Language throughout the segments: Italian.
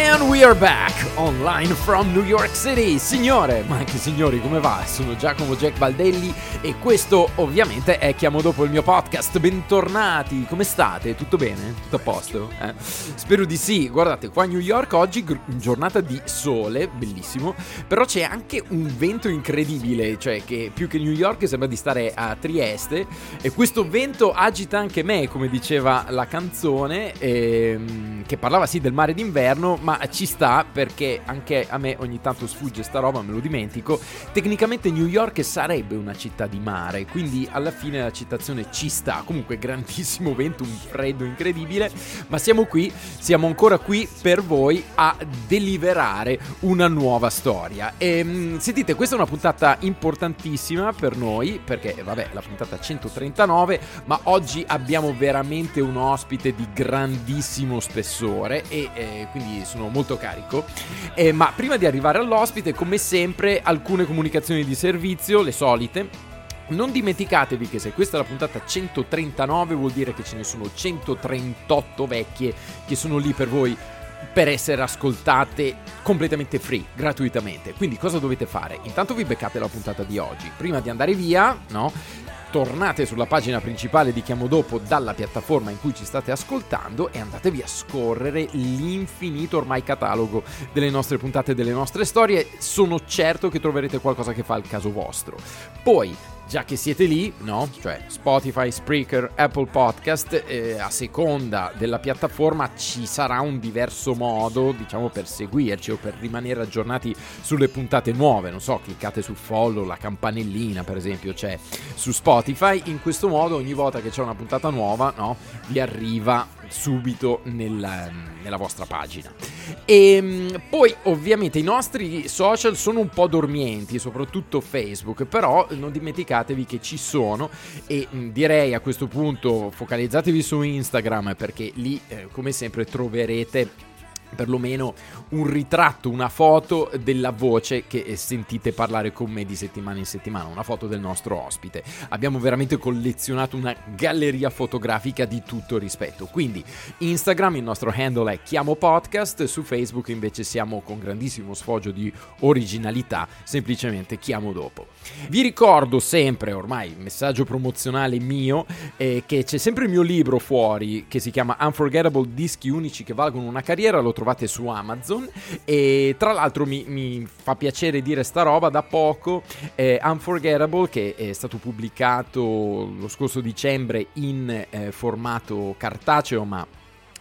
And we are back online from New York City. Signore, ma anche signori, come va? Sono Giacomo Jack Baldelli e questo ovviamente è Chiamo Dopo il mio podcast. Bentornati, come state? Tutto bene? Tutto a posto? Eh? Spero di sì. Guardate, qua a New York oggi giornata di sole, bellissimo, però c'è anche un vento incredibile, cioè che più che New York sembra di stare a Trieste e questo vento agita anche me, come diceva la canzone, ehm, che parlava sì del mare d'inverno, ma ci sta perché anche a me ogni tanto sfugge sta roba, me lo dimentico. Tecnicamente New York sarebbe una città di mare, quindi alla fine la citazione ci sta. Comunque grandissimo vento, un freddo incredibile, ma siamo qui, siamo ancora qui per voi a deliberare una nuova storia. E ehm, sentite, questa è una puntata importantissima per noi perché vabbè, la puntata 139, ma oggi abbiamo veramente un ospite di grandissimo spessore e eh, quindi sono sono molto carico. Eh, ma prima di arrivare all'ospite, come sempre, alcune comunicazioni di servizio, le solite. Non dimenticatevi che se questa è la puntata 139 vuol dire che ce ne sono 138 vecchie che sono lì per voi per essere ascoltate completamente free, gratuitamente. Quindi cosa dovete fare? Intanto vi beccate la puntata di oggi. Prima di andare via, no? Tornate sulla pagina principale di Chiamo Dopo dalla piattaforma in cui ci state ascoltando e andatevi a scorrere l'infinito ormai catalogo delle nostre puntate, delle nostre storie. Sono certo che troverete qualcosa che fa il caso vostro. Poi già che siete lì, no? Cioè Spotify, Spreaker, Apple Podcast, eh, a seconda della piattaforma ci sarà un diverso modo, diciamo, per seguirci o per rimanere aggiornati sulle puntate nuove. Non so, cliccate su follow, la campanellina, per esempio, c'è su Spotify. In questo modo, ogni volta che c'è una puntata nuova, no? Vi arriva subito nella, nella vostra pagina. E ehm, poi ovviamente i nostri social sono un po' dormienti, soprattutto Facebook, però non dimenticatevi che ci sono e direi a questo punto focalizzatevi su Instagram perché lì eh, come sempre troverete perlomeno un ritratto, una foto della voce che sentite parlare con me di settimana in settimana, una foto del nostro ospite. Abbiamo veramente collezionato una galleria fotografica di tutto rispetto. Quindi Instagram, il nostro handle è Chiamo Podcast, su Facebook invece siamo con grandissimo sfoggio di originalità, semplicemente Chiamo Dopo. Vi ricordo sempre, ormai messaggio promozionale mio, eh, che c'è sempre il mio libro fuori che si chiama Unforgettable Dischi Unici che valgono una carriera, lo trovate su Amazon. E tra l'altro mi, mi fa piacere dire sta roba da poco. Eh, Unforgettable che è stato pubblicato lo scorso dicembre in eh, formato cartaceo ma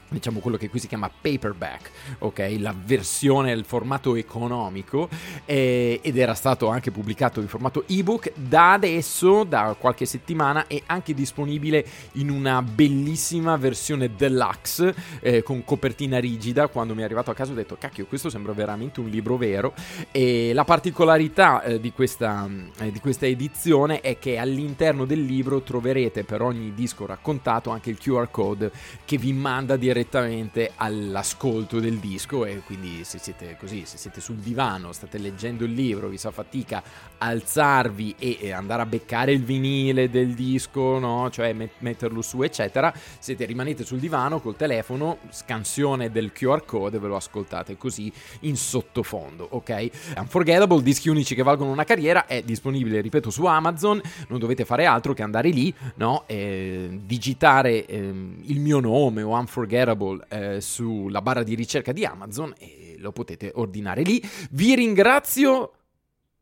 diciamo quello che qui si chiama paperback, ok? La versione, il formato economico eh, ed era stato anche pubblicato in formato ebook da adesso, da qualche settimana è anche disponibile in una bellissima versione deluxe eh, con copertina rigida, quando mi è arrivato a casa ho detto cacchio questo sembra veramente un libro vero e la particolarità eh, di, questa, eh, di questa edizione è che all'interno del libro troverete per ogni disco raccontato anche il QR code che vi manda direttamente direttamente all'ascolto del disco e quindi se siete così, se siete sul divano, state leggendo il libro, vi fa fatica alzarvi e andare a beccare il vinile del disco, no? cioè metterlo su eccetera, siete rimanete sul divano col telefono, scansione del QR code, ve lo ascoltate così in sottofondo, ok? Unforgettable, dischi unici che valgono una carriera, è disponibile, ripeto, su Amazon, non dovete fare altro che andare lì, no? E digitare eh, il mio nome o Unforgettable Unbearable eh, sulla barra di ricerca di Amazon e lo potete ordinare lì. Vi ringrazio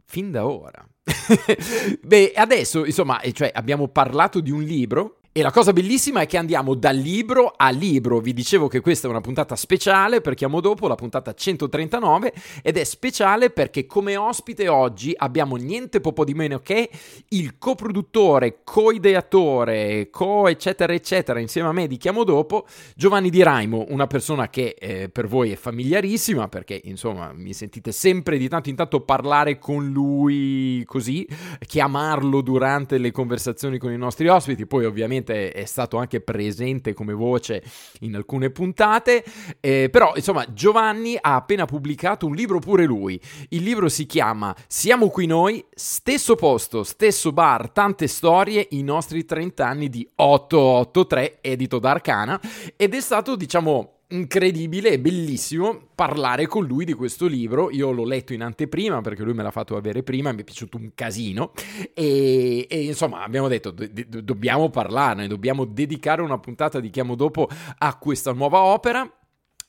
fin da ora. Beh, adesso, insomma, cioè, abbiamo parlato di un libro E la cosa bellissima è che andiamo da libro a libro. Vi dicevo che questa è una puntata speciale per Chiamo Dopo, la puntata 139, ed è speciale perché come ospite oggi abbiamo niente po' di meno che il coproduttore, co-ideatore, co eccetera eccetera insieme a me di Chiamo Dopo, Giovanni Di Raimo, una persona che eh, per voi è familiarissima perché insomma mi sentite sempre di tanto in tanto parlare con lui così, chiamarlo durante le conversazioni con i nostri ospiti, poi ovviamente ovviamente è stato anche presente come voce in alcune puntate, eh, però insomma Giovanni ha appena pubblicato un libro pure lui. Il libro si chiama Siamo qui noi, stesso posto, stesso bar, tante storie, i nostri 30 anni di 883, edito da Arcana, ed è stato diciamo incredibile e bellissimo parlare con lui di questo libro. Io l'ho letto in anteprima perché lui me l'ha fatto avere prima, mi è piaciuto un casino e, e insomma abbiamo detto do, do, dobbiamo parlarne, dobbiamo dedicare una puntata di Chiamo Dopo a questa nuova opera.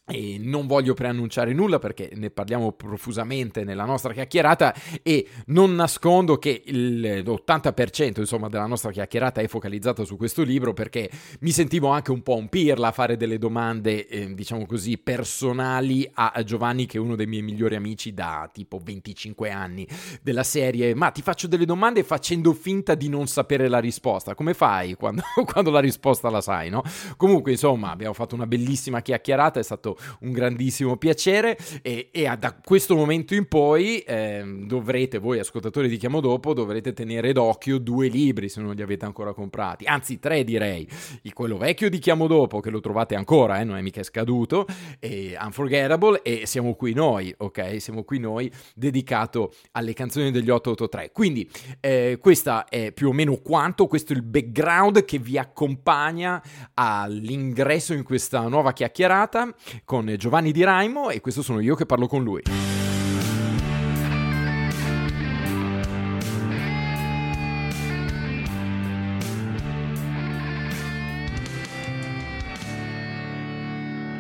E non voglio preannunciare nulla perché ne parliamo profusamente nella nostra chiacchierata e non nascondo che l'80% insomma, della nostra chiacchierata è focalizzata su questo libro perché mi sentivo anche un po' un pirla a fare delle domande, eh, diciamo così, personali a Giovanni che è uno dei miei migliori amici da tipo 25 anni della serie, ma ti faccio delle domande facendo finta di non sapere la risposta, come fai quando, quando la risposta la sai, no? Comunque insomma abbiamo fatto una bellissima chiacchierata, è stato un grandissimo piacere e, e da questo momento in poi eh, dovrete, voi ascoltatori di Chiamo Dopo, dovrete tenere d'occhio due libri se non li avete ancora comprati, anzi tre direi, il quello vecchio di Chiamo Dopo che lo trovate ancora, eh, non è mica scaduto, e Unforgettable e Siamo qui noi, ok? Siamo qui noi dedicato alle canzoni degli 883. Quindi eh, questa è più o meno quanto, questo è il background che vi accompagna all'ingresso in questa nuova chiacchierata con Giovanni Di Raimo e questo sono io che parlo con lui.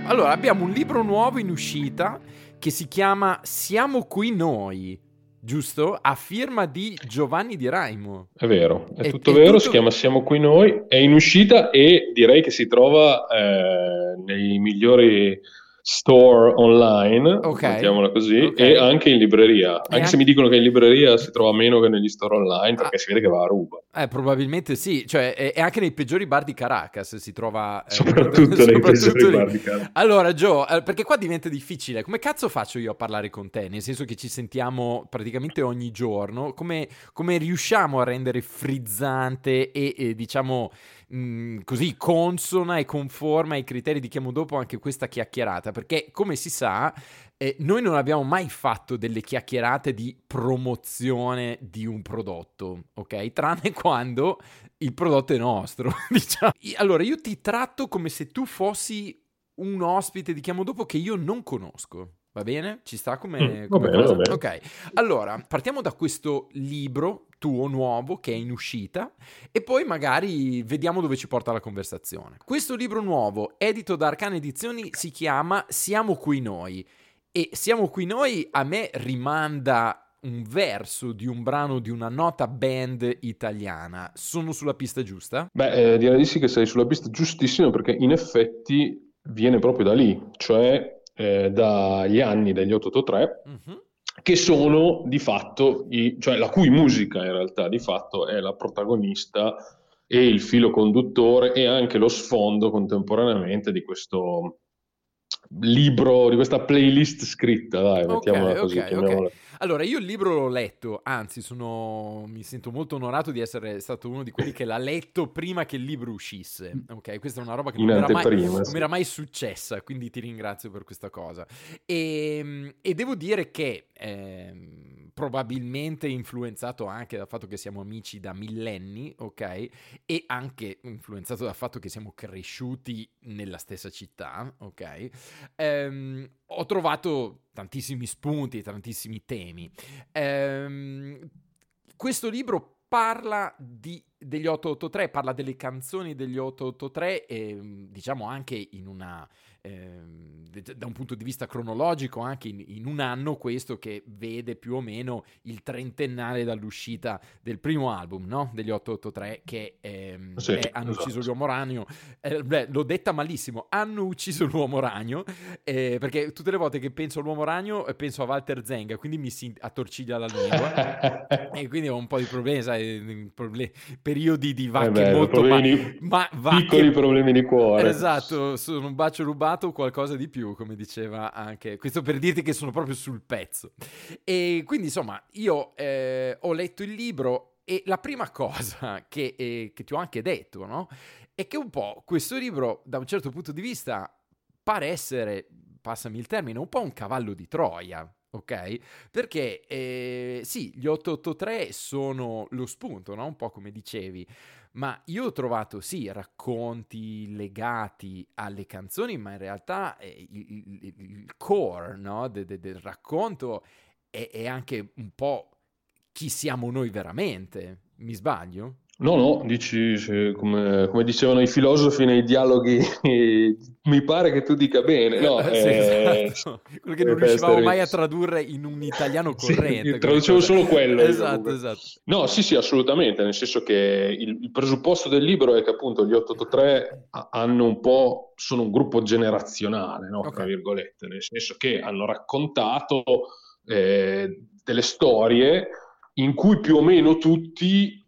Allora, abbiamo un libro nuovo in uscita che si chiama Siamo qui noi giusto? A firma di Giovanni Di Raimo. È vero, è, è tutto è vero, tutto... si chiama Siamo qui noi, è in uscita e direi che si trova eh, nei migliori store online, okay. mettiamola così, okay. e anche in libreria. Anche, anche se mi dicono che in libreria si trova meno che negli store online, perché ah. si vede che va a ruba. Eh, probabilmente sì, cioè, e anche nei peggiori bar di Caracas si trova... Eh, soprattutto nei peggiori bar di Caracas. Allora, Joe, eh, perché qua diventa difficile. Come cazzo faccio io a parlare con te? Nel senso che ci sentiamo praticamente ogni giorno. Come, come riusciamo a rendere frizzante e, e diciamo mm, così consona e conforma ai criteri di chiamo dopo anche questa chiacchierata, perché come si sa, eh, noi non abbiamo mai fatto delle chiacchierate di promozione di un prodotto, ok? Tranne quando il prodotto è nostro, diciamo. Allora, io ti tratto come se tu fossi un ospite di chiamo dopo che io non conosco. Va bene? Ci sta come, mm, come va bene, va bene. Ok, allora partiamo da questo libro tuo nuovo che è in uscita e poi magari vediamo dove ci porta la conversazione. Questo libro nuovo, edito da Arcane Edizioni, si chiama Siamo qui noi e Siamo qui noi a me rimanda un verso di un brano di una nota band italiana. Sono sulla pista giusta? Beh, eh, direi di sì che sei sulla pista giustissima perché in effetti viene proprio da lì, cioè eh, dagli anni degli 883, uh-huh. che sono di fatto, i, cioè la cui musica in realtà di fatto è la protagonista e il filo conduttore e anche lo sfondo contemporaneamente di questo libro, di questa playlist scritta, dai, okay, mettiamola così. Okay, okay. Allora, io il libro l'ho letto, anzi, sono... mi sento molto onorato di essere stato uno di quelli che l'ha letto prima che il libro uscisse. Ok, questa è una roba che non, era mai, non era mai, successa, quindi ti ringrazio per questa cosa. E, ehm, e devo dire che... Eh, probabilmente influenzato anche dal fatto che siamo amici da millenni, ok? E anche influenzato dal fatto che siamo cresciuti nella stessa città, ok? Ehm, ho trovato tantissimi spunti, tantissimi temi. Ehm, questo libro parla di, degli 883, parla delle canzoni degli 883 e diciamo anche in una... Ehm, da un punto di vista cronologico anche in, in, un anno questo che vede più o meno il trentennale dall'uscita del primo album no? degli 883 che ehm, sì, è Hanno esatto. ucciso l'uomo ragno eh, beh, l'ho detta malissimo hanno ucciso l'uomo ragno eh, perché tutte le volte che penso all'uomo ragno eh, penso a Walter Zenga quindi mi si attorciglia la lingua e quindi ho un po' di problemi sai, problem- periodi di vacche eh beh, molto problemi, ma, ma vacche... piccoli problemi di cuore esatto sono un bacio rubato qualcosa di più come diceva anche questo per dirti che sono proprio sul pezzo e quindi insomma io eh, ho letto il libro e la prima cosa che, eh, che ti ho anche detto no? è che un po' questo libro da un certo punto di vista pare essere passami il termine un po' un cavallo di Troia ok? Perché eh, sì, gli 883 sono lo spunto, no? Un po' come dicevi, ma io ho trovato sì racconti legati alle canzoni, ma in realtà eh, il, il, il, core no? de, de, del racconto è, è anche un po' chi siamo noi veramente. Mi sbaglio? No, no, dici, come, come, dicevano i filosofi nei dialoghi, mi pare che tu dica bene, no? sì, eh, esatto. Quello che non riuscivamo mai a tradurre in un italiano corrente. Sì, traducevo solo quello. Esatto, esatto. No, sì, sì, assolutamente, nel senso che il, il, presupposto del libro è che appunto gli 883 hanno un po', sono un gruppo generazionale, no? Okay. Tra virgolette, nel senso che hanno raccontato eh, delle storie in cui più o meno tutti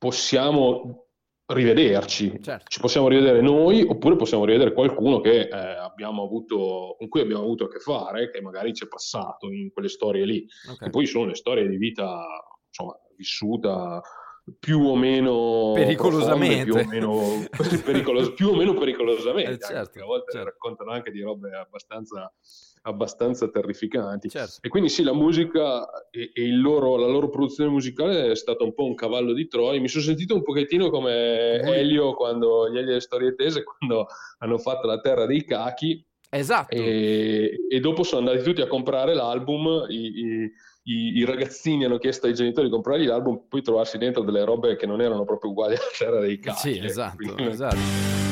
possiamo rivederci, certo. ci possiamo rivedere noi oppure possiamo rivedere qualcuno che, eh, abbiamo avuto, con cui abbiamo avuto a che fare, che magari ci è passato in quelle storie lì, okay. che poi sono le storie di vita insomma, vissuta più o meno pericolosamente, profonde, più, o meno, pericolos- più o meno pericolosamente, eh, certo, a volte certo. raccontano anche di robe abbastanza abbastanza terrificanti. Certo. E quindi sì, la musica e, e loro, la loro produzione musicale è stata un po' un cavallo di Troia. Mi sono sentito un pochettino come Elio quando gli Elio e Storie Tese quando hanno fatto La Terra dei Cachi. Esatto. E, e dopo sono andati tutti a comprare l'album. I, i, i, ragazzini hanno chiesto ai genitori di comprargli l'album, poi trovarsi dentro delle robe che non erano proprio uguali alla Terra dei Cachi. Sì, ecco. esatto, quindi... esatto.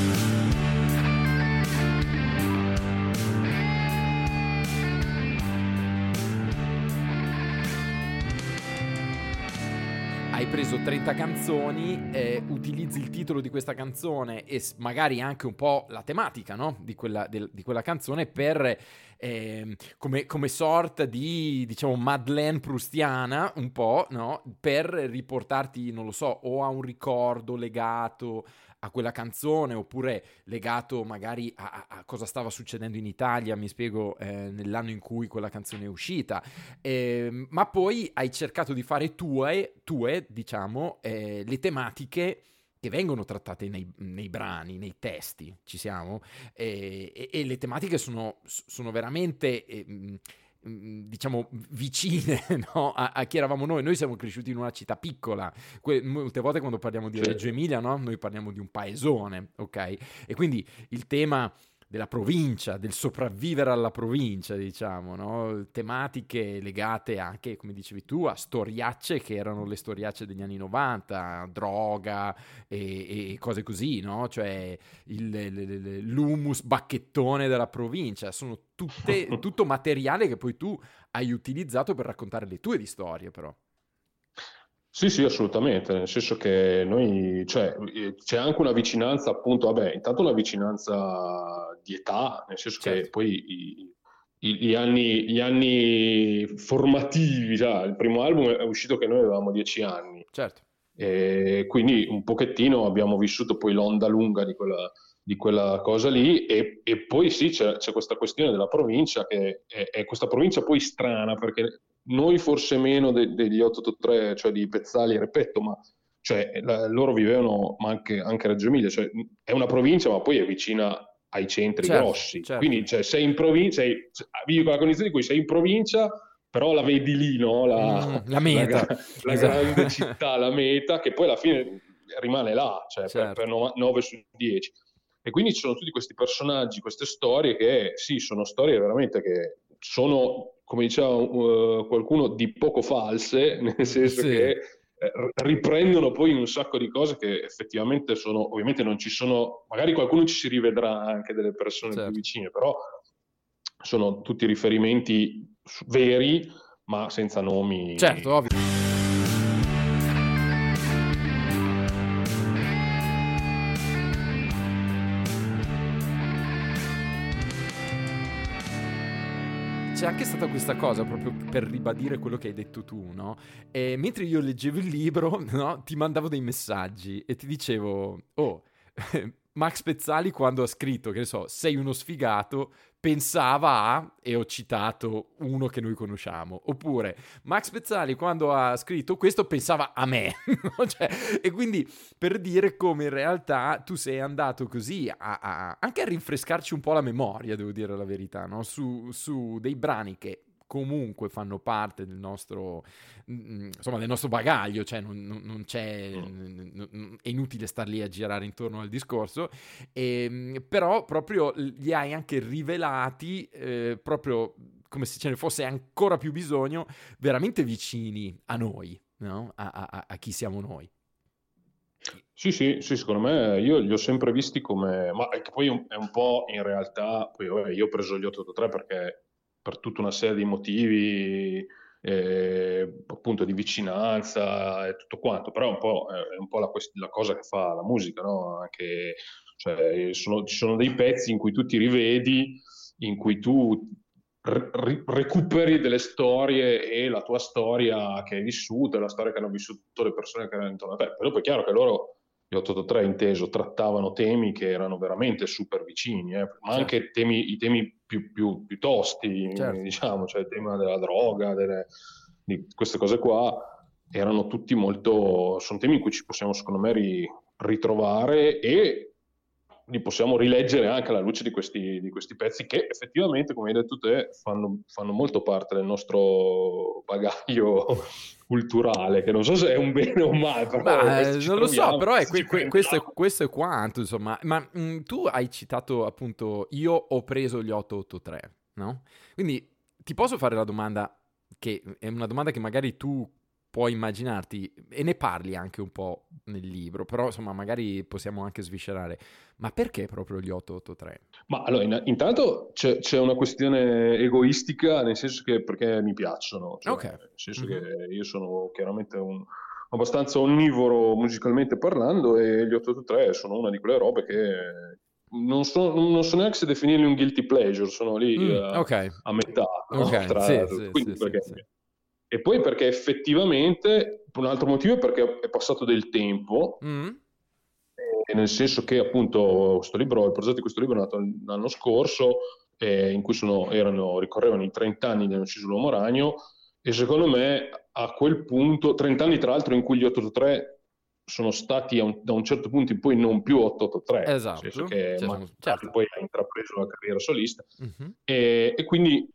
Preso 30 canzoni, eh, utilizzi il titolo di questa canzone e magari anche un po' la tematica no? di, quella, del, di, quella, canzone per, eh, come, come, sorta di, diciamo, Madeleine prustiana, un po', no? per riportarti, non lo so, o a un ricordo legato a quella canzone oppure legato magari a, a, cosa stava succedendo in Italia, mi spiego, eh, nell'anno in cui quella canzone è uscita, eh, ma poi hai cercato di fare tue, tue diciamo, eh, le tematiche che vengono trattate nei, nei, brani, nei testi, ci siamo, e, e, e le tematiche sono, sono veramente eh, diciamo vicine no? a, a, chi eravamo noi. Noi siamo cresciuti in una città piccola. Que- molte volte quando parliamo di Reggio Emilia, no? noi parliamo di un paesone, ok? E quindi il tema della provincia, del sopravvivere alla provincia, diciamo, no? tematiche legate anche, come dicevi tu, a storiacce che erano le storiacce degli anni 90, droga e, e cose così, no? cioè il, il, l'humus bacchettone della provincia, sono tutte, tutto materiale che poi tu hai utilizzato per raccontare le tue di storie però. Sì, sì, assolutamente, nel senso che noi, cioè, c'è anche una vicinanza, appunto, vabbè, intanto una vicinanza di età, nel senso certo. che poi i, i, gli, anni, gli anni formativi, già, il primo album è uscito che noi avevamo dieci anni. Certo. E quindi un pochettino abbiamo vissuto poi l'onda lunga di quella, di quella cosa lì e, e poi sì c'è, c'è, questa questione della provincia che è, è, questa provincia poi strana perché noi forse meno de, degli 883, cioè di Pezzali e Repetto, ma cioè, la, loro vivevano, ma anche, anche Reggio Emilia, cioè, è una provincia, ma poi è vicina ai centri certo, grossi. Certo. Quindi cioè, sei in provincia, sei, vivi con la condizione di cui sei in provincia, però la vedi lì, no? La, mm, la meta. La, la esatto. grande città, la meta, che poi alla fine rimane là, cioè certo. per, per 9 su 10. E quindi ci sono tutti questi personaggi, queste storie che sì, sono storie veramente che sono come diceva uh, qualcuno, di poco false, nel senso sì. che eh, riprendono poi un sacco di cose che effettivamente sono, ovviamente non ci sono, magari qualcuno ci si rivedrà anche delle persone certo. più vicine, però sono tutti riferimenti veri, ma senza nomi. Certo, ovvio. C'è anche stata questa cosa proprio per ribadire quello che hai detto tu, no? E mentre io leggevo il libro, no? Ti mandavo dei messaggi e ti dicevo, oh, Max Pezzali quando ha scritto, che ne so, sei uno sfigato, pensava a, e ho citato uno che noi conosciamo, oppure Max Pezzali quando ha scritto questo pensava a me, cioè, e quindi per dire come in realtà tu sei andato così a, a, anche a rinfrescarci un po' la memoria, devo dire la verità, no? su, su dei brani che comunque fanno parte del nostro, mm, insomma, del nostro bagaglio, cioè non, non c'è, mm. è inutile star lì a girare intorno al discorso, e, ehm, però proprio li hai anche rivelati eh, proprio come se ce ne fosse ancora più bisogno, veramente vicini a noi, no? a, a, a chi siamo noi. Sì, sì, sì, secondo me io li ho sempre visti come, ma che poi è un po' in realtà, poi vabbè, io ho preso gli 883 perché per tutta una serie di motivi, eh, appunto di vicinanza e tutto quanto, però è un po', è un po la, la, cosa che fa la musica, no? Anche, cioè, sono, ci sono dei pezzi in cui tu ti rivedi, in cui tu ri- recuperi delle storie e la tua storia che hai vissuto, la storia che hanno vissuto le persone che erano intorno a te. Poi dopo è chiaro che loro gli 883 inteso trattavano temi che erano veramente super vicini, eh, ma certo. anche temi, i temi più, più, più tosti, certo. diciamo, cioè il tema della droga, delle, di queste cose qua, erano tutti molto, sono temi in cui ci possiamo secondo me ri, ritrovare e li possiamo rileggere anche alla luce di questi, di questi, pezzi che effettivamente, come hai detto te, fanno, fanno molto parte del nostro bagaglio culturale, che non so se è un bene o un male, però Beh, non lo so, però è que- que- questo, è, questo, è, quanto, insomma. Ma mh, mm, tu hai citato appunto, io ho preso gli 883, no? Quindi ti posso fare la domanda, che è una domanda che magari tu puoi immaginarti, e ne parli anche un po' nel libro, però insomma magari possiamo anche sviscerare, ma perché proprio gli 883? Ma allora, in, intanto c'è, c'è, una questione egoistica, nel senso che perché mi piacciono, cioè, okay. nel senso mm-hmm. che io sono chiaramente un, abbastanza onnivoro musicalmente parlando e gli 883 sono una di quelle robe che non so, non so, neanche se definirli un guilty pleasure, sono lì mm, a, okay. a, metà. Okay. Tra, sì, sì, sì, perché, e poi perché effettivamente, un altro motivo è perché è passato del tempo, mm. nel senso che appunto questo libro, il progetto di questo libro è nato l'anno scorso, eh, in cui sono, erano, ricorrevano i 30 anni Narciso L'Uomo Ragno, e secondo me a quel punto, 30 anni tra l'altro in cui gli 883 sono stati un, da un certo punto in poi non più 883, esatto, che certo, certo. poi ha intrapreso la carriera solista, mm-hmm. e, e quindi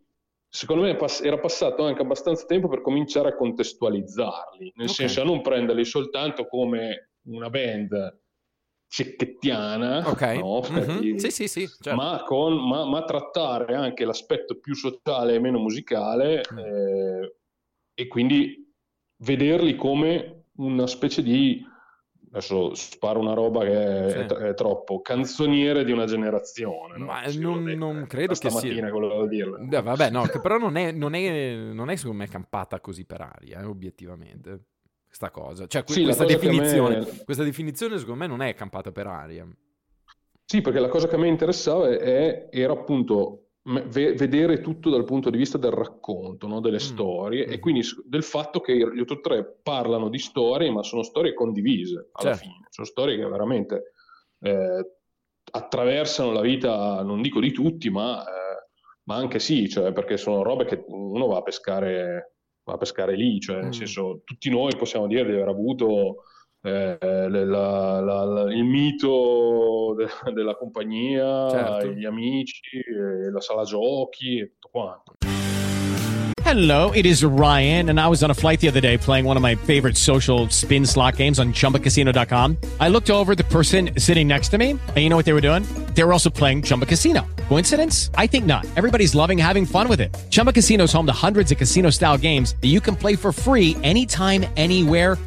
secondo me era passato anche abbastanza tempo per cominciare a contestualizzarli, nel okay. senso a non prenderli soltanto come una band cecchettiana, okay. no? mm-hmm. sì, sì, sì, certo. ma, con, ma, ma, trattare anche l'aspetto più sociale e meno musicale mm. eh, e quindi vederli come una specie di adesso sparo una roba che sì. è, è, troppo canzoniere di una generazione. No? Ma non, non credo che sia. volevo dirlo. Eh, vabbè, no, che però non è, non, è, non è secondo me campata così per aria, eh, obiettivamente. Questa cosa, cioè sì, questa, definizione, me... questa definizione secondo me non è campata per aria. Sì, perché la cosa che a me interessava è, era appunto vedere tutto dal punto di vista del racconto, no? delle mm. storie, mm. e quindi del fatto che gli 83 parlano di storie, ma sono storie condivise alla certo. fine, sono storie che veramente eh, attraversano la vita, non dico di tutti, ma, eh, ma, anche sì, cioè, perché sono robe che uno va a pescare, va a pescare lì, cioè, mm. nel senso, tutti noi possiamo dire di aver avuto eh, la, la, la, il mito de, della compagnia, certo. gli amici, eh, la sala giochi e tutto quanto. Hello, it is Ryan, and I was on a flight the other day playing one of my favorite social spin slot games on chumbacasino.com. I looked over the person sitting next to me, and you know what they were doing? They were also playing Chumba Casino. Coincidence? I think not. Everybody's loving having fun with it. Chumba Casino is home to hundreds of casino style games that you can play for free anytime, anywhere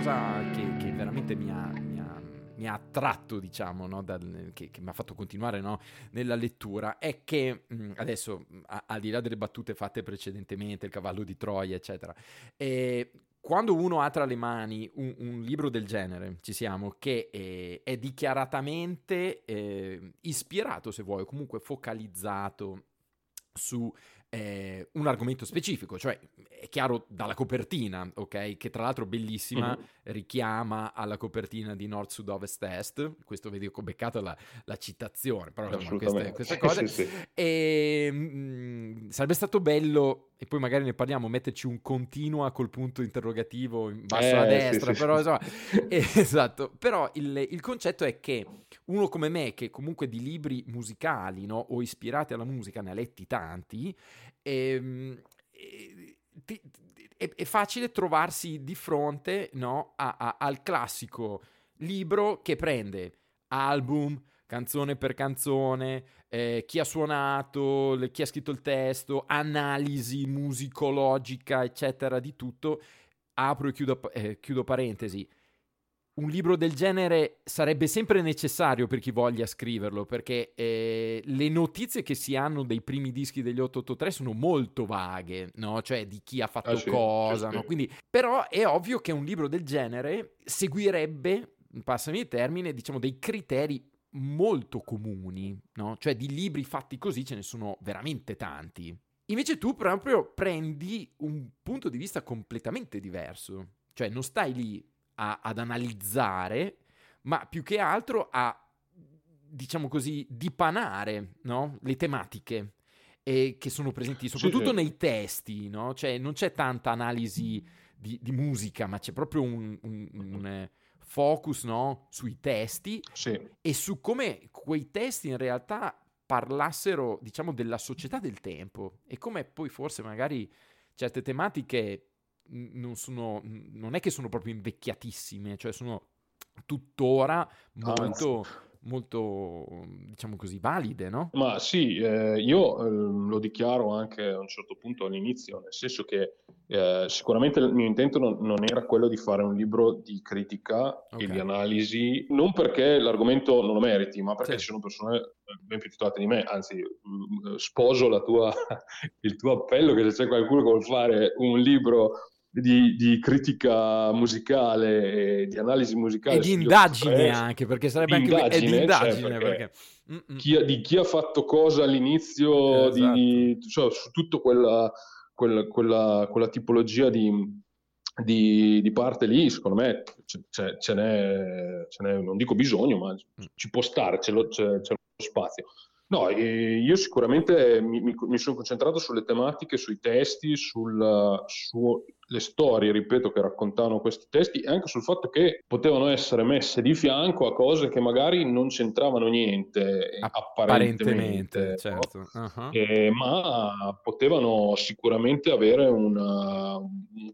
Cosa che, che veramente mi ha, mi ha- mi ha attratto, diciamo, no, dal- che, che mi ha fatto continuare no, nella lettura, è che mh, adesso, a- al di là delle battute fatte precedentemente, il cavallo di Troia, eccetera, eh, quando uno ha tra le mani un, un libro del genere, ci siamo, che eh, è dichiaratamente eh, ispirato, se vuoi, o comunque focalizzato su eh, un argomento specifico, cioè è chiaro dalla copertina, ok? Che tra l'altro bellissima, Mhm. richiama alla copertina di Nord Sud Ovest Est, questo vedi ho beccato la, la citazione, però queste, Assolutamente. queste Sì, cose. sì. E mm, sarebbe stato bello, e poi magari ne parliamo, metterci un continua col punto interrogativo in basso a Eh, sì, destra, sì, però sì. insomma, eh, esatto, però il, il concetto è che uno come me, che comunque di libri musicali no, o ispirati alla musica ne ha letti tanti, ehm, eh, ti- è, è facile trovarsi di fronte no, a- a- al classico libro che prende album, canzone per canzone, eh, chi ha suonato, le- chi ha scritto il testo, analisi musicologica, eccetera, di tutto. Apro e chiudo, eh, chiudo parentesi. Un libro del genere sarebbe sempre necessario per chi voglia scriverlo, perché eh, le notizie che si hanno dei primi dischi degli 883 sono molto vaghe, no? Cioè di chi ha fatto Ah, sì, cosa, sì, no? Quindi, però è ovvio che un libro del genere seguirebbe, passami il termine, diciamo dei criteri molto comuni, no? Cioè di libri fatti così ce ne sono veramente tanti. Invece tu proprio prendi un punto di vista completamente diverso, cioè non stai lì a- ad analizzare, ma più che altro a, diciamo così, dipanare no? le tematiche eh, che sono presenti, soprattutto sì. nei testi, no? Cioè non c'è tanta analisi di, di musica, ma c'è proprio un, un- un, eh, focus no? sui testi Sì. e su come quei testi in realtà parlassero, diciamo, della società del tempo e come poi forse magari certe tematiche non sono, non è che sono proprio invecchiatissime, cioè sono tuttora molto, molto, diciamo così, valide, no? Ma sì, eh, io ehm, lo dichiaro anche a un certo punto all'inizio, nel senso che eh, sicuramente il mio intento non, non era quello di fare un libro di critica e Ok. di analisi, non perché l'argomento non lo meriti, ma perché Sì. ci sono persone eh, ben più titolate di me, anzi mm, sposo la tua- il tuo appello che se c'è qualcuno che vuole fare un libro di, di critica musicale e di analisi musicale E di indagine 883, anche, perché sarebbe anche è di indagine, cioè, indagine, perché perché... Chi- di chi ha fatto cosa all'inizio, Esatto. di, cioè, su tutta quella, quella, quella- quella tipologia di, di- di parte lì, secondo me ce, ce- ce n'è, ce n'è, non dico bisogno, ma ci può stare, c'è lo, c'è- c'è lo spazio. No, io sicuramente mi, mi- mi sono concentrato sulle tematiche, sui testi, sulla le storie, ripeto, che raccontavano questi testi e anche sul fatto che potevano essere messe di fianco a cose che magari non c'entravano niente apparentemente, certo. uh-huh. eh, ma potevano sicuramente avere una,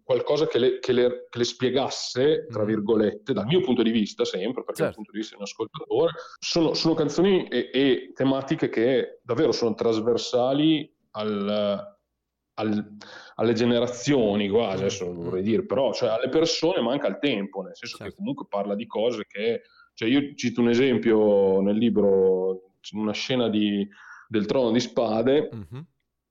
qualcosa che le, che, le, che le, spiegasse, tra virgolette, dal mio punto di vista sempre, perché certo. dal punto di vista di un ascoltatore, sono, sono canzoni e, e tematiche che davvero sono trasversali al al, alle generazioni quasi, adesso non vorrei dire, però cioè, alle persone manca il tempo, nel senso certo. che comunque parla di cose che, cioè io cito un esempio nel libro, una scena di, del trono di spade, mm-hmm.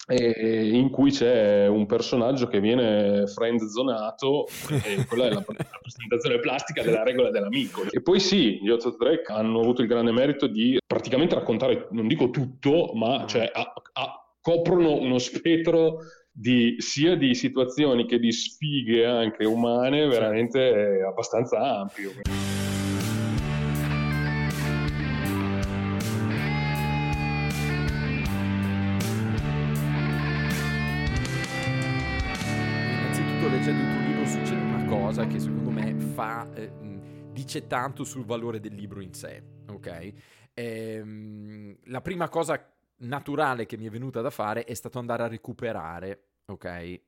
e, in cui c'è un personaggio che viene friendzonato e quella è la rappresentazione plastica della regola dell'amico. E poi sì, gli 83 hanno avuto il grande merito di praticamente raccontare, non dico tutto, ma ah. cioè, a, a coprono uno spettro di, sia di situazioni che di sfighe anche umane veramente abbastanza ampio. Innanzitutto leggendo il tuo libro succede una cosa che secondo me fa, eh, dice tanto sul valore del libro in sé, ok? Ehm, la prima cosa naturale che mi è venuta da fare è stato andare a recuperare, ok,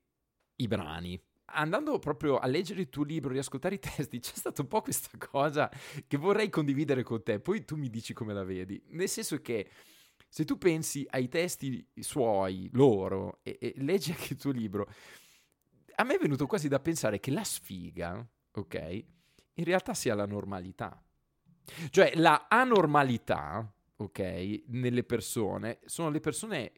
i brani. Andando proprio a leggere il tuo libro, riascoltare i testi, c'è stata un po' questa cosa che vorrei condividere con te, poi tu mi dici come la vedi. Nel senso che se tu pensi ai testi suoi, loro, e, e leggi anche il tuo libro, a me è venuto quasi da pensare che la sfiga, ok, in realtà sia la normalità. Cioè la anormalità ok, nelle persone, sono le persone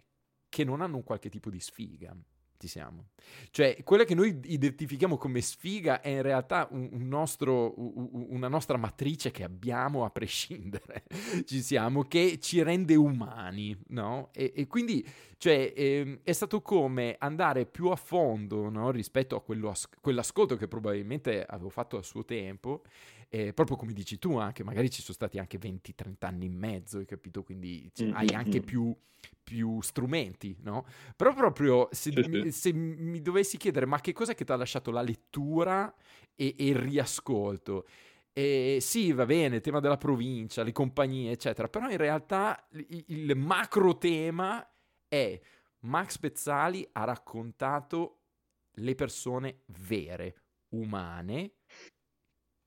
che non hanno un qualche tipo di sfiga. Ci siamo. Cioè, quella che noi identifichiamo come sfiga è in realtà un, un nostro, una nostra matrice che abbiamo a prescindere. Ci siamo, che ci rende umani, no? E, e quindi, cioè, eh, è stato come andare più a fondo, no? Rispetto a quello, quell'ascolto che probabilmente avevo fatto a suo tempo eh, proprio come dici tu anche, magari ci sono stati anche 20-30 anni in mezzo, hai capito? Quindi mm-hmm. hai anche più, più, strumenti, no? Però proprio se, sì, mi, se, mi, dovessi chiedere ma che cosa che ti ha lasciato la lettura e, e il riascolto? E sì, va bene, il tema della provincia, le compagnie, eccetera, però in realtà il, il macro tema è Max Pezzali ha raccontato le persone vere, umane,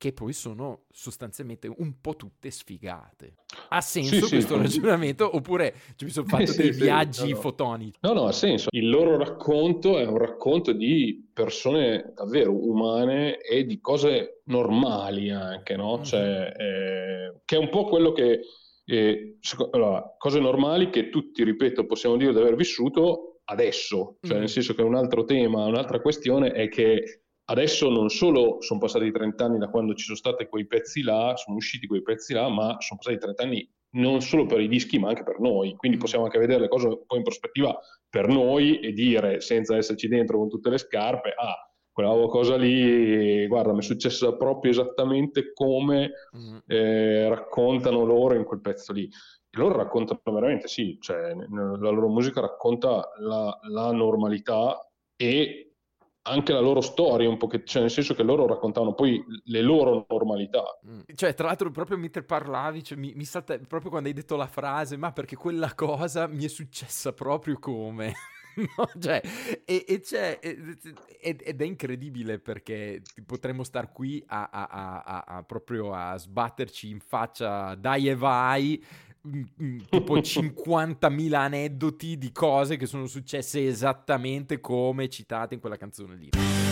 che poi sono sostanzialmente un po' tutte sfigate. Ha senso sì, questo sì, ragionamento? Oppure cioè, mi sono fatto sì, dei viaggi no, fotonici? No, no, ha senso. Il loro racconto è un racconto di persone davvero umane e di cose normali anche, no? Mm-hmm. Cioè, eh, che è un po' quello che... Eh, allora, cose normali che tutti, ripeto, possiamo dire di aver vissuto adesso, cioè mm. nel senso che un altro tema, un'altra questione è che Adesso non solo sono passati 30 anni da quando ci sono stati quei pezzi là, sono usciti quei pezzi là, ma sono passati 30 anni non solo per i dischi ma anche per noi, quindi mm. possiamo anche vedere le cose un po' in prospettiva per noi e dire senza esserci dentro con tutte le scarpe, ah, quella cosa lì, guarda, mi è successa proprio esattamente come mm. eh, raccontano loro in quel pezzo lì. E loro raccontano veramente, sì, cioè, la loro musica racconta la, la normalità e anche la loro storia, un pochettino, cioè nel senso che loro raccontavano poi le loro normalità. Mm. Cioè, tra l'altro, proprio mentre parlavi, cioè, mi, mi salta proprio quando hai detto la frase, ma perché quella cosa mi è successa proprio come. no? cioè, e, e c'è, ed, ed è incredibile perché potremmo star qui a, a, a, a, proprio a sbatterci in faccia dai e vai tipo 50.000 aneddoti di cose che sono successe esattamente come citate in quella canzone lì.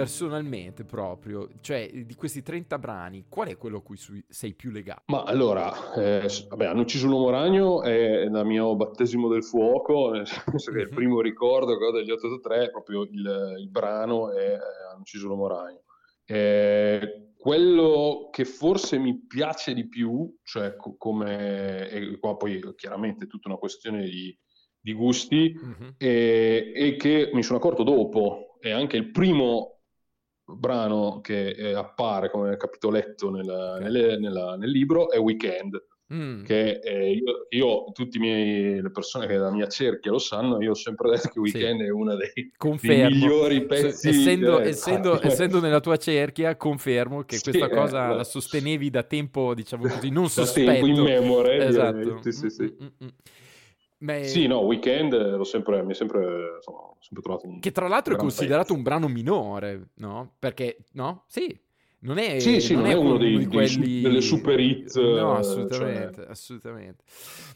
Personalmente proprio, cioè di questi 30 brani, qual è quello a cui sei più legato? Ma allora, eh, vabbè, hanno ucciso l'uomo ragno è il mio battesimo del fuoco, nel senso che il mhm. primo ricordo che ho degli 883 è proprio il, il brano eh, hanno ucciso l'uomo ragno. Eh, quello che forse mi piace di più, cioè co- come, e qua poi chiaramente è tutta una questione di, di gusti, mm-hmm. e, e che mi sono accorto dopo, è anche il primo brano che eh, appare come capitoletto nel, nelle, nella, nel libro è Weekend. Mm. Che eh, io, io, tutte le persone che della mia cerchia lo sanno, io ho sempre detto che Weekend sì. è uno dei, dei, migliori pezzi. Essendo, eh, essendo, essendo, nella tua cerchia, confermo che sì, questa cosa eh, la sostenevi da tempo, diciamo così, non sospetto. Da tempo in memoria. Esatto. Sì, sì, sì. Mm, mm, mm. Beh, sì, no, Weekend l'ho sempre, mi è sempre, insomma, sempre trovato un... Che tra l'altro è considerato un brano minore, no? Perché, no? Sì, non è, sì, sì, non non è uno dei, di quelli... delle super hit. No, assolutamente, cioè... assolutamente.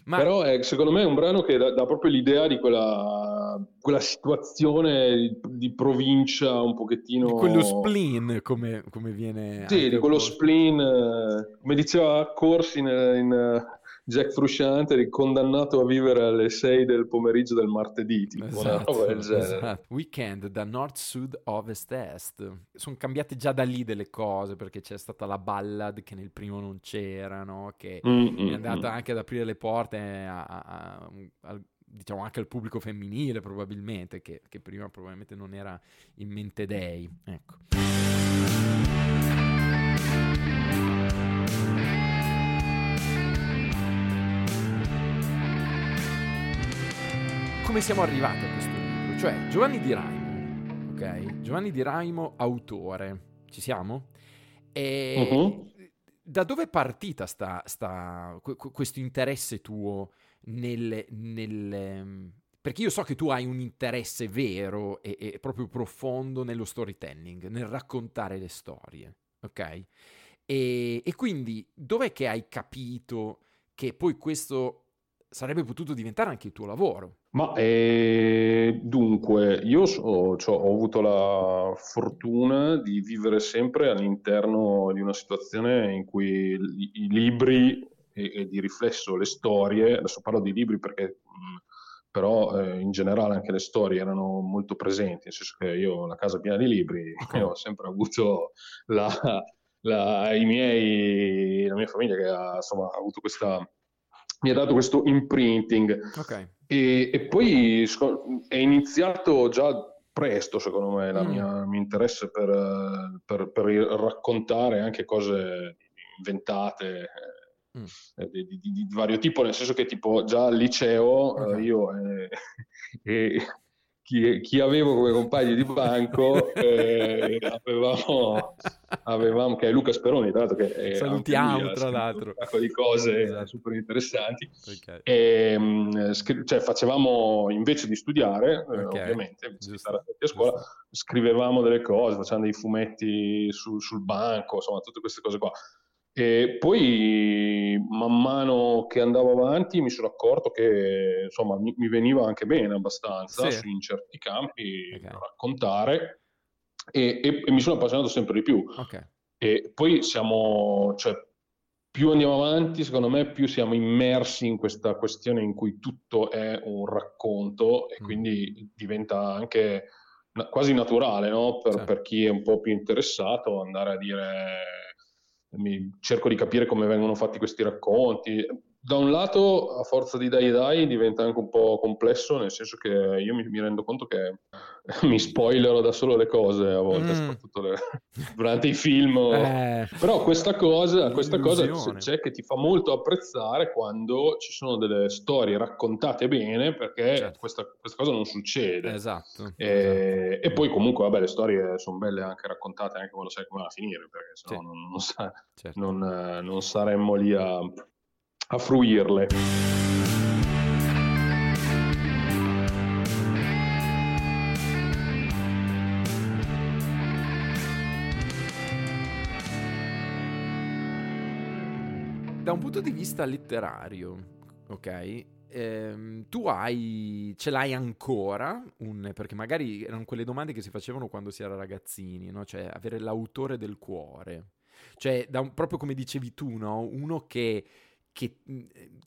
Ma... Però è, secondo me è un brano che dà, dà proprio l'idea di quella, quella situazione di, di, provincia un pochettino... Di quello spleen, come, come viene... Sì, di quello spleen, eh, come diceva Corsi in, in Jack Frusciante condannato a vivere alle 6 del pomeriggio del martedì, tipo esatto, una roba del genere. Esatto. Weekend da nord, sud, ovest, est. Sono cambiate già da lì delle cose perché c'è stata la ballad che nel primo non c'era, no? che mm, è mm, andata mm. anche ad aprire le porte a, a, a, a diciamo anche al pubblico femminile probabilmente, che, che, prima probabilmente non era in mente dei. Ecco. Come siamo arrivati a questo libro? Cioè, Giovanni Di Raimo, ok? Giovanni Di Raimo, autore. Ci siamo? E uh-huh. da dove è partita sta, sta, questo interesse tuo nel, nel, Perché io so che tu hai un interesse vero e, e proprio profondo nello storytelling, nel raccontare le storie, ok? E, e quindi dov'è che hai capito che poi questo sarebbe potuto diventare anche il tuo lavoro. Ma eh, dunque, io so, cioè, ho avuto la fortuna di vivere sempre all'interno di una situazione in cui i, i libri e, e, di riflesso le storie, adesso parlo di libri perché mh, però eh, in generale anche le storie erano molto presenti, nel senso che io ho la casa piena di libri, io ho sempre avuto la, la, i miei, la mia famiglia che ha, insomma, ha avuto questa mi ha dato questo imprinting. Okay. E, e, poi è iniziato già presto, secondo me, il mm. mio interesse per, per, per, raccontare anche cose inventate. Mm. Eh, di, di, di, vario tipo, nel senso che tipo già al liceo okay. eh, io eh, chi, chi, avevo come compagni di banco eh, avevamo, avevamo, che è Luca Speroni tra l'altro che salutiamo tra l'altro un sacco di cose esatto. super interessanti okay. e, mm, scri- cioè, facevamo invece di studiare eh, okay. ovviamente invece di stare a scuola scrivevamo delle cose facevamo dei fumetti su, sul banco insomma tutte queste cose qua e poi man mano che andavo avanti mi sono accorto che insomma mi, mi veniva anche bene abbastanza sì. in certi campi okay. raccontare e, e, e, mi sono appassionato sempre di più. Okay. E poi siamo, cioè, più andiamo avanti, secondo me, più siamo immersi in questa questione in cui tutto è un racconto e mm. quindi diventa anche quasi naturale no? per, sì. per chi è un po' più interessato andare a dire mi, cerco di capire come vengono fatti questi racconti. Da un lato, a forza di dai dai, diventa anche un po' complesso, nel senso che io mi, mi rendo conto che mi spoilerò da solo le cose a volte, mm. soprattutto le, durante i film. Eh, Però questa cosa, questa cosa c'è che ti fa molto apprezzare quando ci sono delle storie raccontate bene, perché certo. questa, questa, cosa non succede. Esatto. E, esatto. e, poi comunque, vabbè, le storie sono belle anche raccontate anche quando sai come va a finire, perché sennò sì. non, non, sa, certo. non, non saremmo lì a a fruirle. Punto di vista letterario, ok? Ehm, tu hai, ce l'hai ancora, un, perché magari erano quelle domande che si facevano quando si era ragazzini, no? cioè avere l'autore del cuore, cioè un, proprio come dicevi tu, no? uno che che,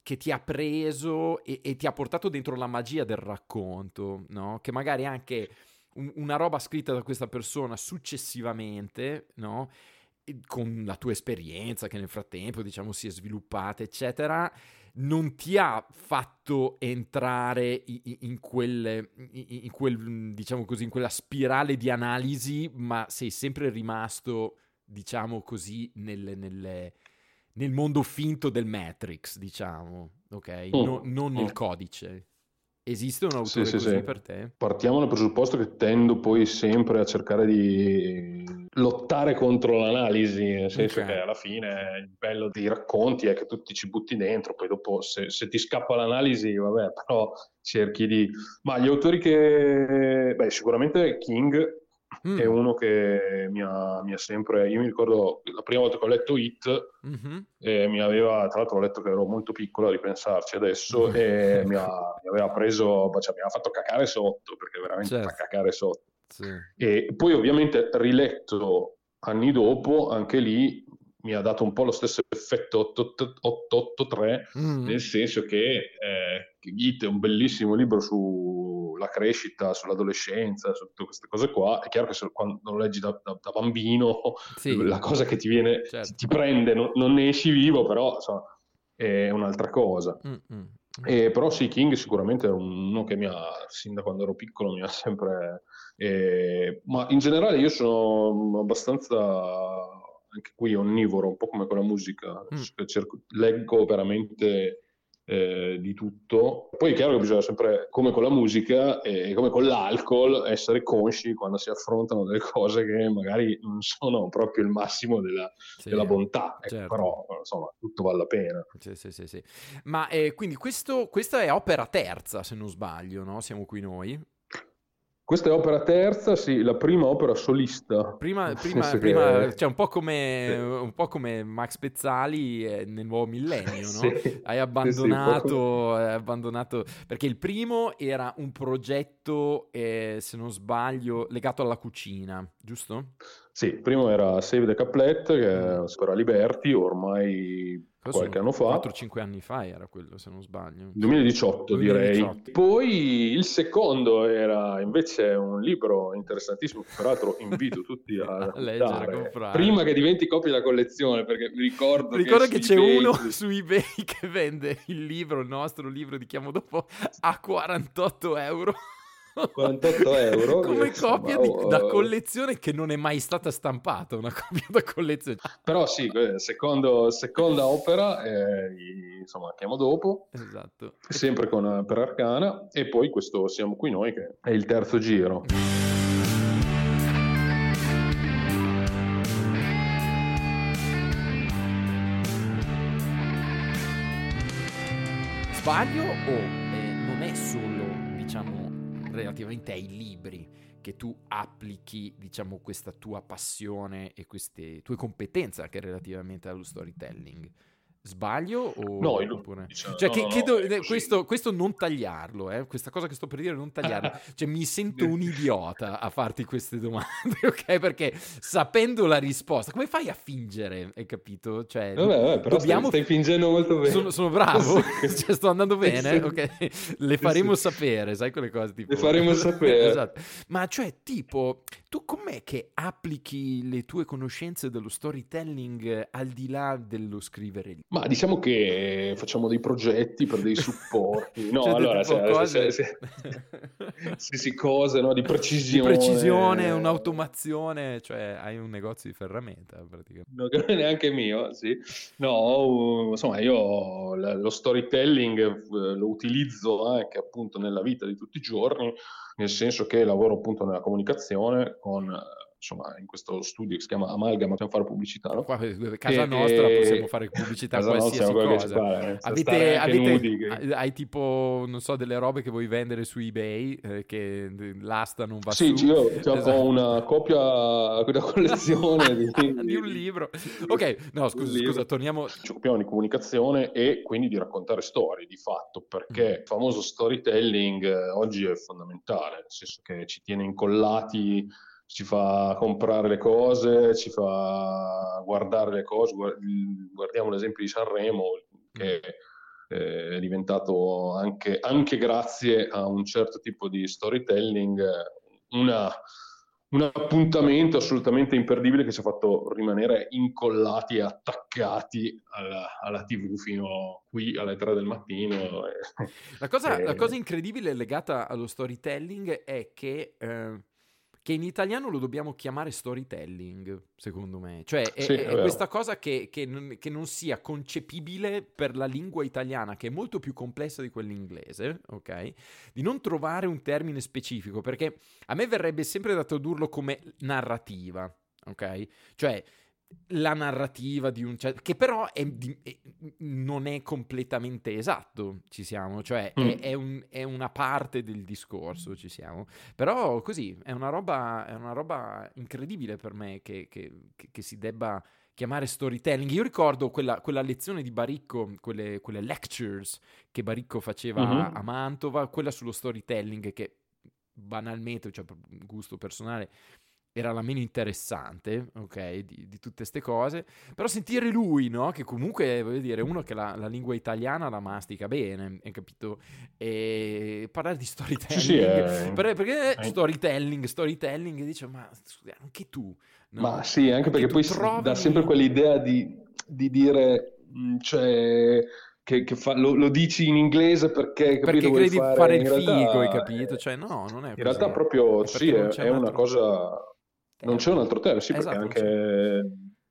che, ti ha preso e, e, ti ha portato dentro la magia del racconto, no? Che magari anche un, una roba scritta da questa persona successivamente, no? Con la tua esperienza che nel frattempo diciamo si è sviluppata eccetera non ti ha fatto entrare in, quel, in, quel, diciamo così, in quella spirale di analisi, ma sei sempre rimasto, diciamo così, nel, nel, nel mondo finto del Matrix, diciamo, ok? Mm. No, non nel mm. codice. Esiste un autore sì, così sì, per te? Partiamo dal presupposto che tendo poi sempre a cercare di lottare contro l'analisi, nel senso okay. che alla fine il bello dei racconti è che tu ti ci butti dentro, poi dopo se, se ti scappa l'analisi, vabbè, però cerchi di... Ma gli autori che... Beh, sicuramente King mm. è uno che mi ha, mi ha, sempre... Io mi ricordo la prima volta che ho letto It, mm-hmm. e mi aveva... Tra l'altro ho letto che ero molto piccolo a ripensarci adesso, mm. e mi, ha, mi, aveva preso... Cioè, mi ha fatto cacare sotto, perché veramente certo. fa cacare sotto. Sì. E poi ovviamente riletto anni dopo, anche lì mi ha dato un po' lo stesso effetto 883, mm. nel senso che eh, Git è un bellissimo libro sulla crescita, sull'adolescenza, su tutte queste cose qua. È chiaro che se, quando lo leggi da, da, da bambino, sì. la cosa che ti viene, certo. ti, ti, prende, non, non, ne esci vivo, però insomma, è un'altra cosa. Mm-hmm. E, però sì, King sicuramente è uno che mi ha, sin da quando ero piccolo, mi ha sempre... Eh, ma in generale io sono abbastanza, anche qui, onnivoro, un po' come con la musica. Mm. Cerco, leggo veramente eh, di tutto. Poi è chiaro che bisogna sempre, come con la musica e come con l'alcol, essere consci quando si affrontano delle cose che magari non sono proprio il massimo della, sì, della bontà, ecco, certo. però insomma tutto vale la pena. Sì, sì, sì, sì. Ma eh, quindi questo, questa è opera terza, se non sbaglio, no? Siamo qui noi. Questa è opera terza, sì, la prima opera solista. Prima, prima, prima cioè un po' come, sì. un po' come Max Pezzali eh, nel nuovo millennio, no? Sì. Hai abbandonato, sì, hai abbandonato, perché il primo era un progetto, eh, se non sbaglio, legato alla cucina, giusto? Sì, il primo era Save the Caplet, che è Spera Liberty, ormai qualche anno fa. 4-5 anni fa era quello, se non sbaglio. 2018, 2018, direi. Poi il secondo era invece un libro interessantissimo, peraltro invito tutti a, a leggere, prima che diventi copia della collezione, perché ricordo, ricordo che, che c'è eBay... uno su eBay che vende il libro, il nostro libro di chiamo dopo, a 48 euro. 48 euro. Come copia di, da collezione che non è mai stata stampata, una copia da collezione. Però sì, secondo, seconda opera, eh, insomma, chiamo dopo. Esatto. Sempre con, per Arcana. E poi questo Siamo qui noi, che è il terzo giro. Sbaglio o relativamente ai libri che tu applichi, diciamo, questa tua passione e queste tue competenze anche relativamente allo storytelling. Sbaglio? O... No, oppure... diciamo, cioè, no, che, no, no, questo, questo, non tagliarlo, eh? questa cosa che sto per dire non tagliarlo. cioè, mi sento un idiota a farti queste domande, ok? Perché sapendo la risposta, come fai a fingere? Hai capito? Cioè, vabbè, vabbè, però dobbiamo... stai, stai, fingendo molto bene. Sono, sono bravo? cioè, sto andando bene? Ok, le faremo sapere, sai quelle cose tipo... Le faremo sapere. esatto. Ma cioè, tipo, tu com'è che applichi le tue conoscenze dello storytelling al di là dello scrivere? Ma diciamo che facciamo dei progetti per dei supporti. No, cioè, allora, se, cose... se, se, se, cose no, di precisione. Di precisione, un'automazione, cioè hai un negozio di ferramenta praticamente. Non è neanche mio, sì. No, insomma, io lo storytelling eh, lo utilizzo anche appunto nella vita di tutti i giorni, nel senso che lavoro appunto nella comunicazione con insomma, in questo studio che si chiama Amalgama, possiamo fare pubblicità, no? Qua, casa e, nostra possiamo fare pubblicità casa qualsiasi cosa. Fare, eh. avete, avete che... hai tipo, non so, delle robe che vuoi vendere su eBay eh, che l'asta non va sì, su. Sì, io esatto. ho una copia, una collezione di... di... un libro. Ok, no, scusa, scusa, torniamo... Ci occupiamo di comunicazione e quindi di raccontare storie, di fatto, perché mm. il famoso storytelling eh, oggi è fondamentale, nel senso che ci tiene incollati ci fa comprare le cose, ci fa guardare le cose. Guardiamo l'esempio di Sanremo, che è diventato anche, anche grazie a un certo tipo di storytelling una, un appuntamento assolutamente imperdibile che ci ha fatto rimanere incollati e attaccati alla, alla TV fino qui alle 3 del mattino. La cosa, e... la cosa incredibile legata allo storytelling è che... Eh che in italiano lo dobbiamo chiamare storytelling, secondo me. Cioè, è, sì, è, è questa cosa che, che, non, che, non, sia concepibile per la lingua italiana, che è molto più complessa di quella inglese, ok? Di non trovare un termine specifico, perché a me verrebbe sempre da tradurlo come narrativa, ok? Cioè, la narrativa di un certo... che però è, è, non è completamente esatto, ci siamo, cioè mm. è, è, un, è, una parte del discorso, ci siamo, però così è una roba, una roba incredibile per me che, che, che, che, si debba chiamare storytelling. Io ricordo quella, quella lezione di Baricco, quelle, quelle, lectures che Baricco faceva mm-hmm. a Mantova, quella sullo storytelling che banalmente, cioè per gusto personale, era la meno interessante, ok, di, di tutte queste cose, però sentire lui, no, che comunque, voglio dire, uno che la, la lingua italiana la mastica bene, hai capito? E parlare di storytelling, sì, sì, è... perché è... storytelling, storytelling, dice, ma anche tu... No? Ma sì, anche, anche perché poi trovi... dà sempre quell'idea di, di dire, mm, cioè che, che fa, lo, lo, dici in inglese perché, capito, perché credi fare, fare il figo, hai capito? Cioè, no, non è In realtà proprio è sì, è, è una cosa non c'è un altro termine, sì, esatto, perché anche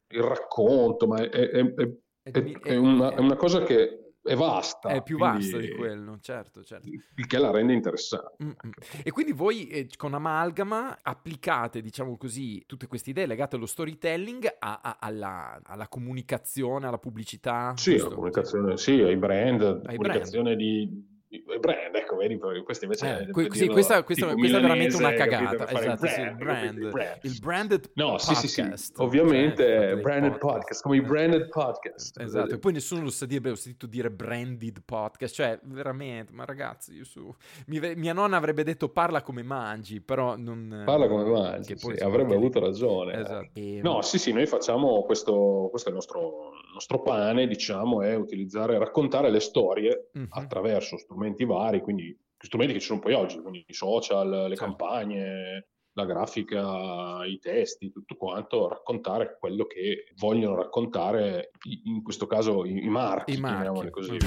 il racconto, ma è, è, è, è una, una, cosa che è vasta. È più vasta di quello, certo, certo. Il che la rende interessante. Mm-hmm. E quindi voi eh, con Amalgama applicate, diciamo così, tutte queste idee legate allo storytelling a, a, alla, alla, comunicazione, alla pubblicità? Sì, alla comunicazione, sì, ai brand, ai comunicazione brand. di brand, ecco, vedi, questo invece eh, que- sì, questa, questa, questa è veramente una cagata. Esatto, brand, sì, il brand, brand. Il branded no, podcast. Sì, sì, sì. Ovviamente, cioè, branded podcast. podcast, come i branded podcast. Esatto, e poi nessuno lo sa dire, beh, ho sentito dire branded podcast, cioè veramente, ma ragazzi, io su... Mi, mia nonna avrebbe detto parla come mangi, però non... Parla come mangi, sì, avrebbe avuto ragione. Esatto. E... No, sì, sì, noi facciamo questo, questo è il nostro, nostro pane, diciamo, è utilizzare, raccontare le storie mm-hmm. attraverso strumenti strumenti vari, quindi strumenti che ci sono poi oggi, quindi i social, le certo. campagne, la grafica, i testi, tutto quanto, raccontare quello che vogliono raccontare, in questo caso i, marchi, I marchi. così.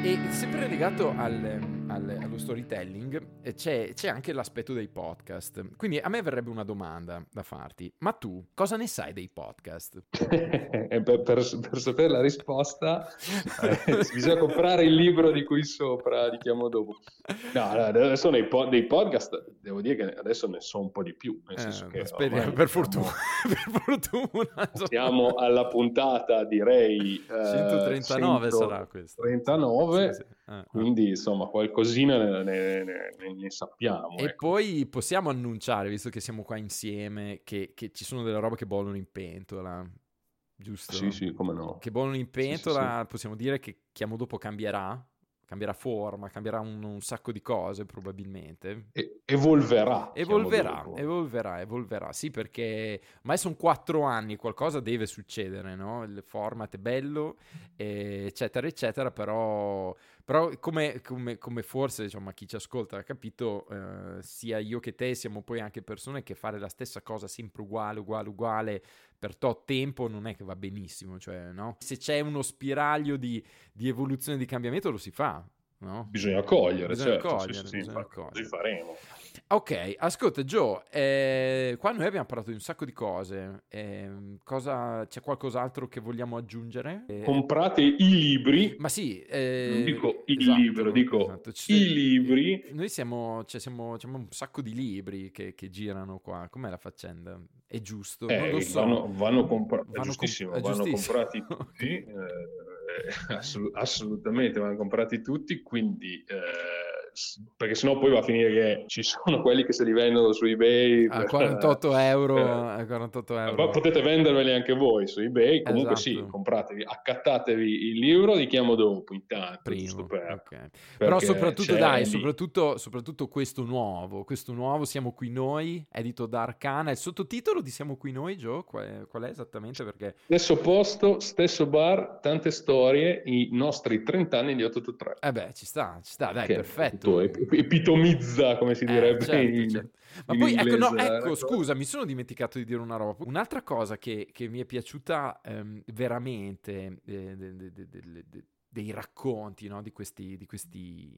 E sempre legato al al, allo storytelling c'è, c'è, anche l'aspetto dei podcast. Quindi a me verrebbe una domanda da farti. Ma tu cosa ne sai dei podcast? per, per, per, sapere la risposta eh, bisogna comprare il libro di cui sopra, di chiamo dopo. No, adesso nei po- dei podcast devo dire che adesso ne so un po' di più. Nel senso eh, che speriamo, per, fortuna, per fortuna. Siamo alla puntata, direi... Eh, 139 sarà questo. 39, sì, sì. Eh, quindi insomma qualcosina ne, ne, ne, ne sappiamo. E ecco. poi possiamo annunciare, visto che siamo qua insieme, che, che, ci sono delle robe che bollono in pentola. Giusto? Sì, sì, come no. Che bollono in pentola, sì, sì, possiamo dire che Chiamo Dopo cambierà cambierà forma, cambierà un, un, sacco di cose probabilmente. E, evolverà. Evolverà, evolverà, evolverà, sì perché ormai sono quattro anni, qualcosa deve succedere, no? Il format è bello, eccetera, eccetera, però, però come, come, come, forse diciamo, chi ci ascolta ha capito, eh, sia io che te siamo poi anche persone che fare la stessa cosa sempre uguale, uguale, uguale per tot tempo non è che va benissimo, cioè, no? Se c'è uno spiraglio di, di evoluzione, di cambiamento, lo si fa, no? Bisogna cogliere, bisogna certo, cogliere, sì, sì, bisogna sì, cogliere. Faremo. Ok, ascolta Joe, eh, qua noi abbiamo parlato di un sacco di cose, eh, cosa, c'è qualcos'altro che vogliamo aggiungere? Eh, Comprate i libri. Ma sì, eh, non dico il esatto, libro, dico esatto. i libri. Noi siamo, cioè siamo, un sacco di libri che, che, girano qua, com'è la faccenda? È giusto? lo so. Vanno, vanno, compra- vanno, giustissimo, comp- vanno comprati tutti, eh, assolut- assolutamente vanno comprati tutti, quindi... Eh, perché sennò poi va a finire che ci sono quelli che se li vendono su eBay a 48 euro, eh, 48 euro. potete venderveli anche voi su eBay comunque esatto. sì compratevi accattatevi il libro di chiamo dopo intanto Primo, per, okay. però soprattutto dai soprattutto, soprattutto, questo nuovo questo nuovo siamo qui noi edito da Arcana il sottotitolo di siamo qui noi Joe qual è, qual è esattamente perché stesso posto stesso bar tante storie i nostri 30 anni di 883 eh beh ci sta ci sta dai che perfetto epitomizza come si eh, direbbe certo, in, certo. Ma poi ecco, no, ecco, scusa, mi sono dimenticato di dire una roba. Un'altra cosa che, che mi è piaciuta ehm, veramente eh, de, de, de, dei racconti no? di, questi, di questi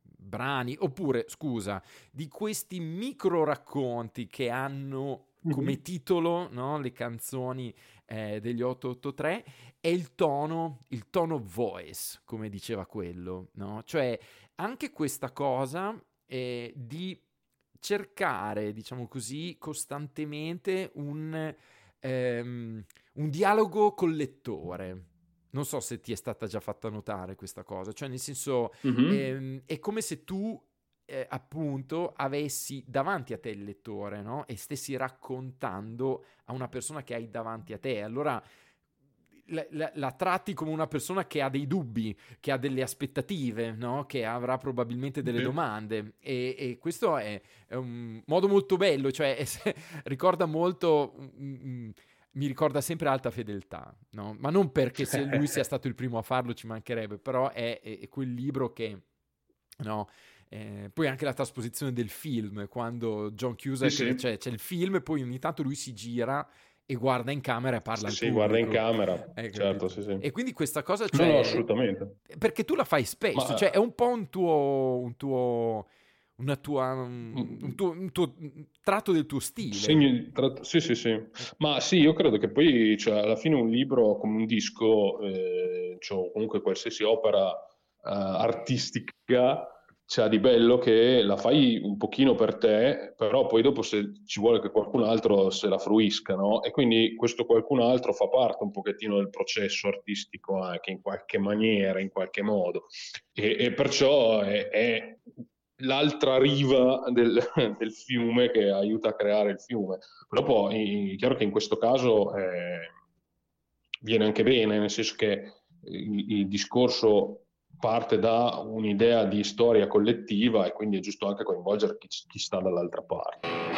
brani, oppure, scusa, di questi micro racconti che hanno come mm-hmm. titolo no? le canzoni eh, degli 883 è il tono, il tono voice, come diceva quello, no? Cioè, anche questa cosa eh, di cercare, diciamo così, costantemente un, ehm, un dialogo col lettore. Non so se ti è stata già fatta notare questa cosa, cioè nel senso mm-hmm. ehm, è come se tu eh, appunto avessi davanti a te il lettore, no? E stessi raccontando a una persona che hai davanti a te. Allora la, la, la, tratti come una persona che ha dei dubbi, che ha delle aspettative, no? che avrà probabilmente delle domande. E, e questo è, è, un modo molto bello, cioè è, ricorda molto. Mm, mi ricorda sempre alta fedeltà, no? ma non perché se lui sia stato il primo a farlo ci mancherebbe, però è, è quel libro che no, eh, poi anche la trasposizione del film, quando John Cusack, sì, sì. Cioè, c'è il film e poi ogni tanto lui si gira e guarda in camera e parla sì, sì, guarda in camera, eh, certo, sì, sì. E quindi questa cosa... Cioè, no, no, assolutamente. Perché tu la fai spesso, Ma... cioè è un po' un tuo... Un tuo una tua, un, tuo, un tuo tratto del tuo stile. Segni, tra, sì, sì, sì. Ma sì, io credo che poi cioè, alla fine un libro come un disco, eh, cioè, comunque qualsiasi opera eh, artistica, c'ha di bello che la fai un pochino per te, però poi dopo se ci vuole che qualcun altro se la fruisca, no? E quindi questo qualcun altro fa parte un pochettino del processo artistico anche in qualche maniera, in qualche modo. E, e perciò è, è, l'altra riva del, del, fiume che aiuta a creare il fiume. Dopo è chiaro che in questo caso eh, viene anche bene, nel senso che il, il discorso parte da un'idea di storia collettiva e quindi è giusto anche coinvolgere chi, chi sta dall'altra parte.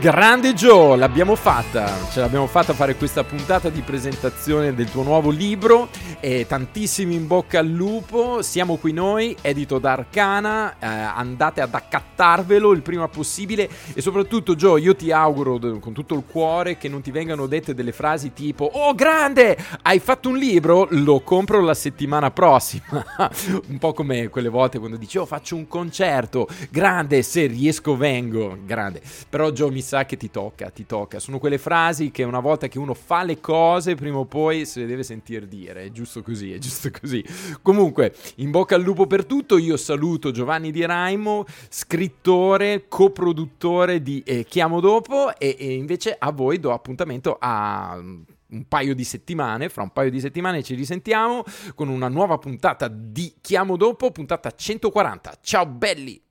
Grande Joe, l'abbiamo fatta, ce l'abbiamo fatta fare questa puntata di presentazione del tuo nuovo libro. E tantissimi in bocca al lupo, siamo qui noi, edito da Arcana, eh, andate ad accattarvelo il prima possibile. E soprattutto Joe io ti auguro con tutto il cuore che non ti vengano dette delle frasi tipo oh grande, hai fatto un libro, lo compro la settimana prossima, un po' come quelle volte quando dici oh faccio un concerto, grande, se riesco vengo, grande, però Joe mi sa che ti tocca, ti tocca. Sono quelle frasi che una volta che uno fa le cose, prima o poi se le deve sentir dire. È giusto così, è giusto così. Comunque, in bocca al lupo per tutto. Io saluto Giovanni Di Raimo, scrittore, coproduttore di eh, Chiamo Dopo. E, e invece a voi do appuntamento a un paio di settimane, fra un paio di settimane ci risentiamo con una nuova puntata di Chiamo Dopo, puntata 140. Ciao belli!